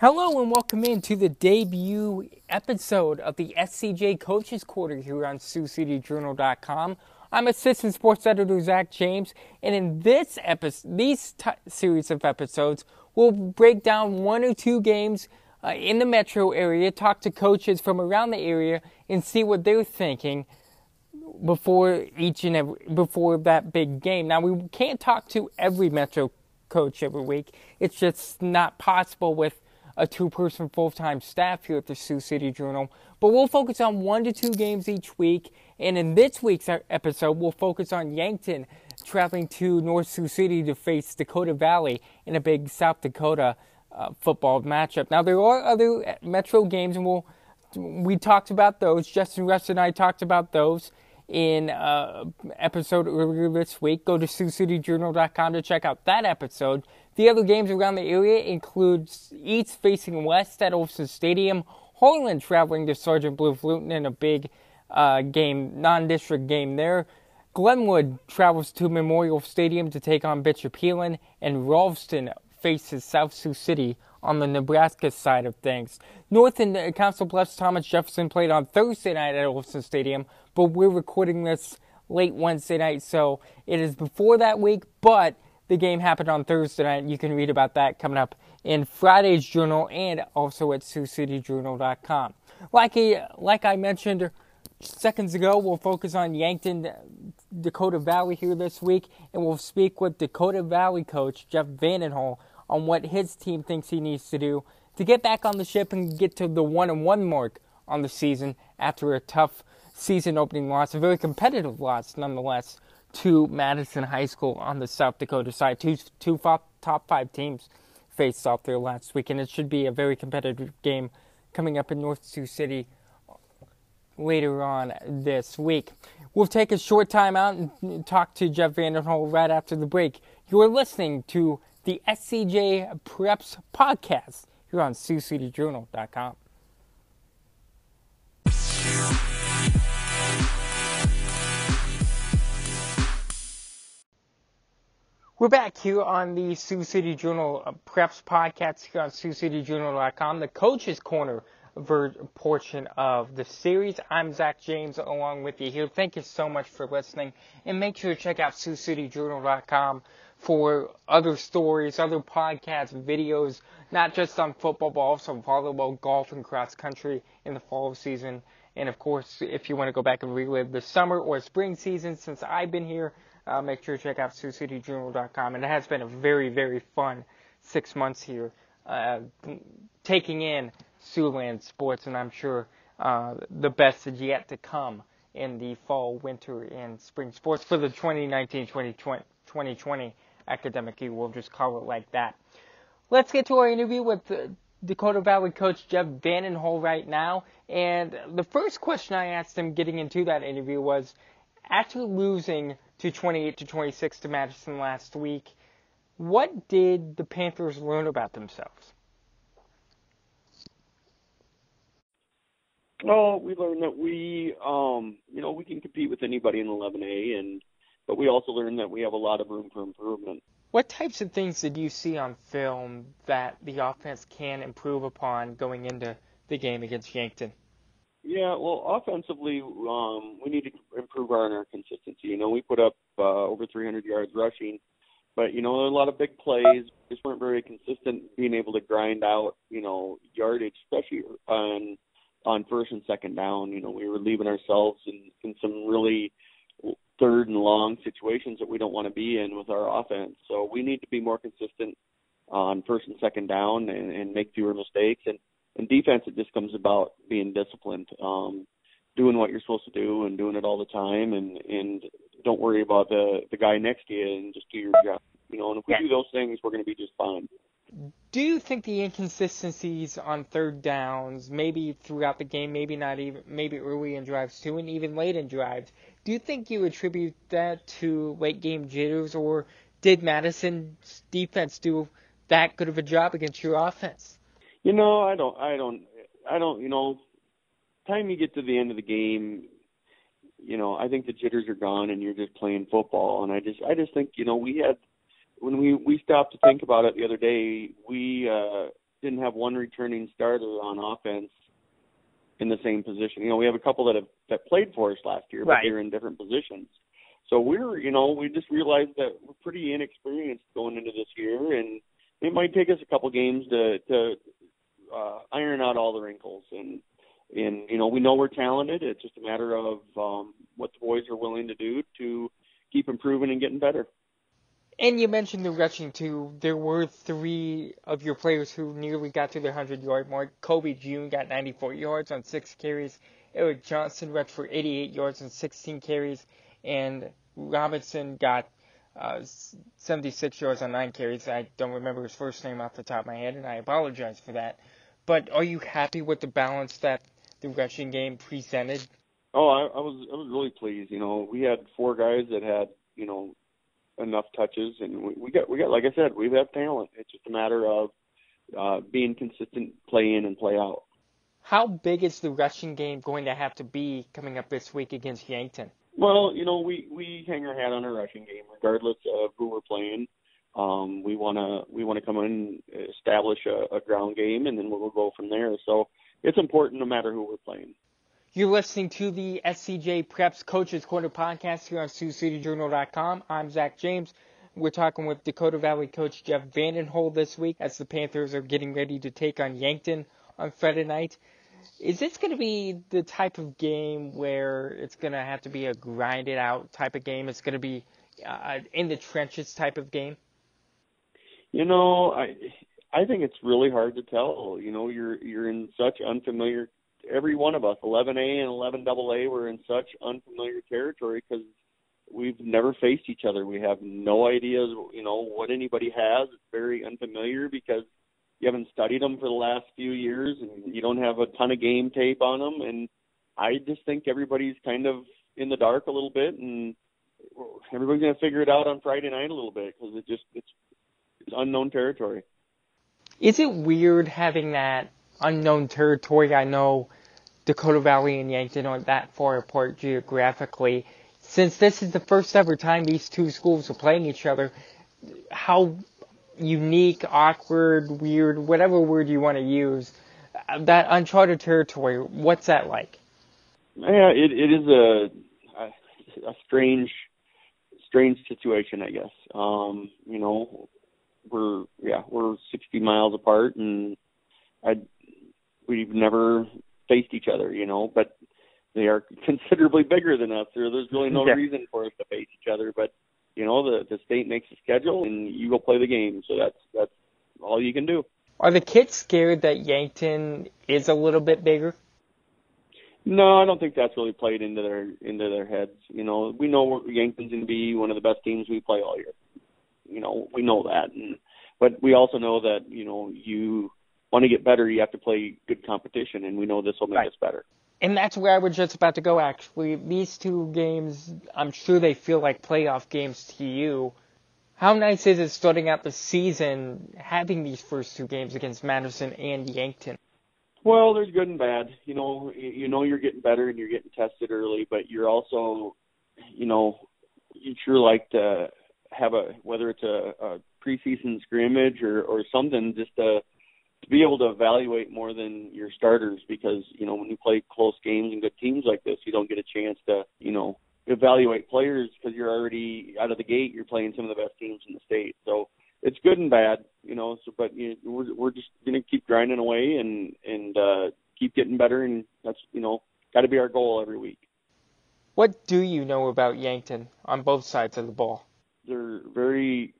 Hello and welcome in to the debut episode of the SCJ Coaches Corner here on SiouxCityJournal.com. I'm Assistant Sports Editor Zach James, and in this episode, these t- series of episodes, we'll break down one or two games uh, in the metro area, talk to coaches from around the area, and see what they're thinking before each and every before that big game. Now we can't talk to every metro coach every week; it's just not possible with a two person full time staff here at the Sioux City Journal. But we'll focus on one to two games each week. And in this week's episode, we'll focus on Yankton traveling to North Sioux City to face Dakota Valley in a big South Dakota uh, football matchup. Now, there are other Metro games, and we'll, we talked about those. Justin Russ and I talked about those in uh, episode earlier this week. Go to SiouxCityJournal.com to check out that episode. The other games around the area include East facing West at Olson Stadium, Harlan traveling to Sergeant Bluff-Luton in a big uh, game, non-district game there. Glenwood travels to Memorial Stadium to take on Bishop Heelan, and Ralston faces South Sioux City on the Nebraska side of things. North and uh, Council Bluffs Thomas Jefferson played on Thursday night at Olson Stadium, but we're recording this late Wednesday night, so it is before that week, but the game happened on Thursday night. You can read about that coming up in Friday's journal and also at SiouxCityJournal.com. Like, like I mentioned seconds ago, we'll focus on Yankton, Dakota Valley here this week, and we'll speak with Dakota Valley coach Jeff Vandenhall on what his team thinks he needs to do to get back on the ship and get to the one and one mark on the season after a tough season opening loss, a very competitive loss nonetheless, to Madison High School on the South Dakota side. Two, two top five teams faced off there last week, and it should be a very competitive game coming up in North Sioux City later on this week. We'll take a short time out and talk to Jeff Vanderhol right after the break. You're listening to the SCJ Preps podcast here on SiouxCityJournal.com. We're back here on the Sioux City Journal uh, Preps podcast here on SiouxCityJournal.com, the Coach's Corner ver- portion of the series. I'm Zach James along with you here. Thank you so much for listening, and make sure to check out SiouxCityJournal.com for other stories, other podcasts, videos, not just on football, but also volleyball, golf, and cross country in the fall season. And of course, if you want to go back and relive the summer or spring season since I've been here, uh, make sure to check out SiouxCityJournal.com. And it has been a very, very fun six months here, uh, taking in Siouxland sports, and I'm sure uh, the best is yet to come in the fall, winter, and spring sports for the 2019-2020 academic year. We'll just call it like that. Let's get to our interview with Dakota Valley coach Jeff Vandenhol right now. And the first question I asked him getting into that interview was, after losing to 28 to 26 to Madison last week. What did the Panthers learn about themselves? Well, we learned that we, um, you know, we can compete with anybody in 11A, and but we also learned that we have a lot of room for improvement. What types of things did you see on film that the offense can improve upon going into the game against Yankton? Yeah, well, offensively, um, we need to improve our, our consistency. You know, we put up uh, over 300 yards rushing, but you know, a lot of big plays. Just weren't very consistent, being able to grind out, you know, yardage, especially on on first and second down. You know, we were leaving ourselves in in some really third and long situations that we don't want to be in with our offense. So we need to be more consistent on first and second down and, and make fewer mistakes. And in defense, it just comes about being disciplined, um, doing what you're supposed to do, and doing it all the time, and and don't worry about the the guy next to you, and just do your job. You know, and if we yeah. do those things, we're going to be just fine. Do you think the inconsistencies on third downs, maybe throughout the game, maybe not even, maybe early in drives too, and even late in drives, do you think you attribute that to late game jitters, or did Madison's defense do that good of a job against your offense? You know, I don't, I don't, I don't. You know, time you get to the end of the game, you know, I think the jitters are gone and you're just playing football. And I just, I just think, you know, we had when we we stopped to think about it the other day, we uh didn't have one returning starter on offense in the same position. You know, we have a couple that have that played for us last year, but Right. they were in different positions. So we're, you know, we just realized that we're pretty inexperienced going into this year, and it might take us a couple games to to uh, iron out all the wrinkles. And and you know, we know we're talented. It's just a matter of um, what the boys are willing to do to keep improving and getting better. And you mentioned the rushing too. There were three of your players who nearly got to their 100 yard mark. Kobe June got 94 yards on six carries. Eric Johnson rushed for 88 yards on 16 carries. And Robinson got uh, 76 yards on nine carries. I don't remember his first name off the top of my head, and I apologize for that. But are you happy with the balance that the rushing game presented? Oh, I, I was I was really pleased. You know, we had four guys that had you know enough touches, and we, we got we got like I said, we have talent. It's just a matter of uh, being consistent, play in and play out. How big is the rushing game going to have to be coming up this week against Yankton? Well, you know, we we hang our hat on our rushing game, regardless of who we're playing. Um, we wanna we wanna come in and establish a, a ground game, and then we'll go from there. So it's important no matter who we're playing. You're listening to the SCJ Preps Coaches Corner podcast here on SiouxCityJournal.com. I'm Zach James. We're talking with Dakota Valley coach Jeff Vandenhole this week as the Panthers are getting ready to take on Yankton on Friday night. Is this going to be the type of game where it's going to have to be a grinded out type of game? It's going to be uh, in the trenches type of game? You know, I I think it's really hard to tell. You know, you're you're in such unfamiliar. Every one of us, 11A and 11AA, we're in such unfamiliar territory because we've never faced each other. We have no ideas, you know, what anybody has. It's very unfamiliar because you haven't studied them for the last few years, and you don't have a ton of game tape on them. And I just think everybody's kind of in the dark a little bit, and everybody's going to figure it out on Friday night a little bit because it just it's it's unknown territory. Is it weird having that unknown territory? I know Dakota Valley and Yankton aren't that far apart geographically. Since this is the first ever time these two schools are playing each other, how unique, awkward, weird, whatever word you want to use, that uncharted territory, what's that like? Yeah, it it is a a, a strange strange situation, I guess. Um, you know, we're yeah we're 60 miles apart, and we've never faced each other, you know, but they are considerably bigger than us. There, there's really no Yeah. reason for us to face each other, but you know the the state makes a schedule, and you go play the game. So that's that's all you can do. Are the kids scared that Yankton is a little bit bigger? No, I don't think that's really played into their into their heads. You know, we know Yankton's going to be one of the best teams we play all year. You know, we know that, and but we also know that you know you want to get better, you have to play good competition, and we know this will make Right. us better. And that's where I was just about to go, actually. These two games, I'm sure they feel like playoff games to you. How nice is it starting out the season having these first two games against Madison and Yankton? Well, there's good and bad. You know, you know you're getting better and you're getting tested early, but you're also, you know, you sure like to have a whether it's a, a preseason scrimmage or or something just to to be able to evaluate more than your starters because you know when you play close games and good teams like this, you don't get a chance to you know evaluate players because you're already out of the gate. You're playing some of the best teams in the state, so it's good and bad, you know. So, but you know, we're we're just gonna keep grinding away and and uh, keep getting better, and that's you know got to be our goal every week. What do you know about Yankton on both sides of the ball? They're very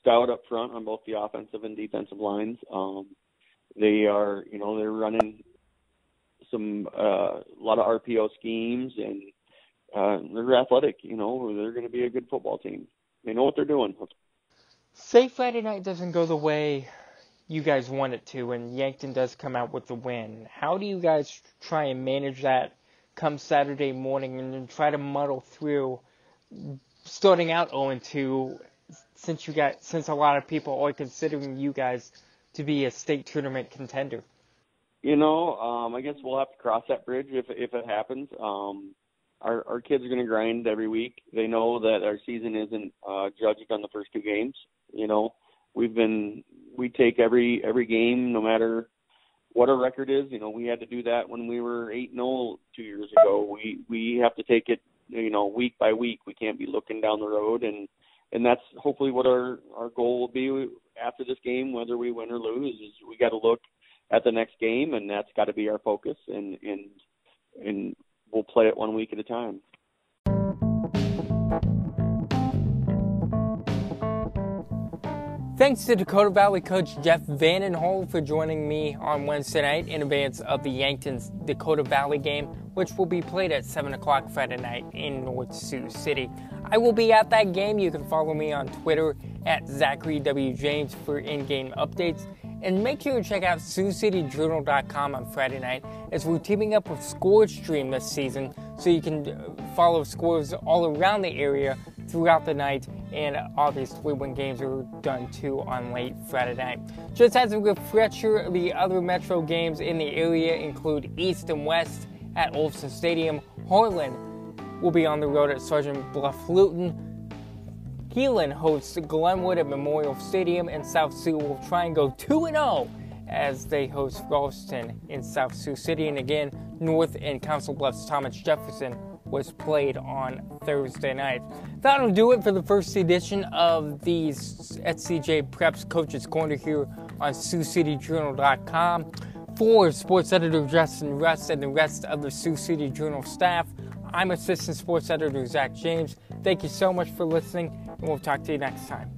stout up front on both the offensive and defensive lines. Um, they are, you know, they're running some uh, a lot of RPO schemes, and uh, they're athletic. You know, they're going to be a good football team. They know what they're doing. Say Friday night doesn't go the way you guys want it to, and Yankton does come out with the win. How do you guys try and manage that come Saturday morning and then try to muddle through starting out 0-2 since you got since a lot of people are considering you guys to be a state tournament contender? You know, um, I guess we'll have to cross that bridge if if it happens. Um, our our kids are going to grind every week. They know that our season isn't uh, judged on the first two games. You know, we've been we take every every game, no matter what our record is. You know, we had to do that when we were eight and zero oh two years ago. We we have to take it, you know, week by week. We can't be looking down the road, and and that's hopefully what our our goal will be after this game, whether we win or lose. Is we got to look at the next game, and that's got to be our focus, and and and we'll play it one week at a time. Thanks to Dakota Valley coach Jeff Vandenhole for joining me on Wednesday night in advance of the Yankton's Dakota Valley game, which will be played at 7 o'clock Friday night in North Sioux City. I will be at that game. You can follow me on Twitter at Zachary W. James for in game updates. And make sure to check out SiouxCityJournal.com on Friday night as we're teaming up with ScoreStream this season so you can uh, follow scores all around the area throughout the night, and obviously when games are done too on late Friday night. Just as a refresher, the other Metro games in the area include East and West at Olson Stadium. Harlan will be on the road at Sergeant Bluff Luton. Heelan hosts Glenwood at Memorial Stadium, and South Sioux will try and go 2 0 as they host Ralston in South Sioux City. And again, North and Council Bluffs Thomas Jefferson was played on Thursday night. That'll do it for the first edition of the SCJ Preps Coaches Corner here on SiouxCityJournal.com. For sports editor Justin Russ and the rest of the Sioux City Journal staff, I'm assistant sports editor Zach James. Thank you so much for listening, and we'll talk to you next time.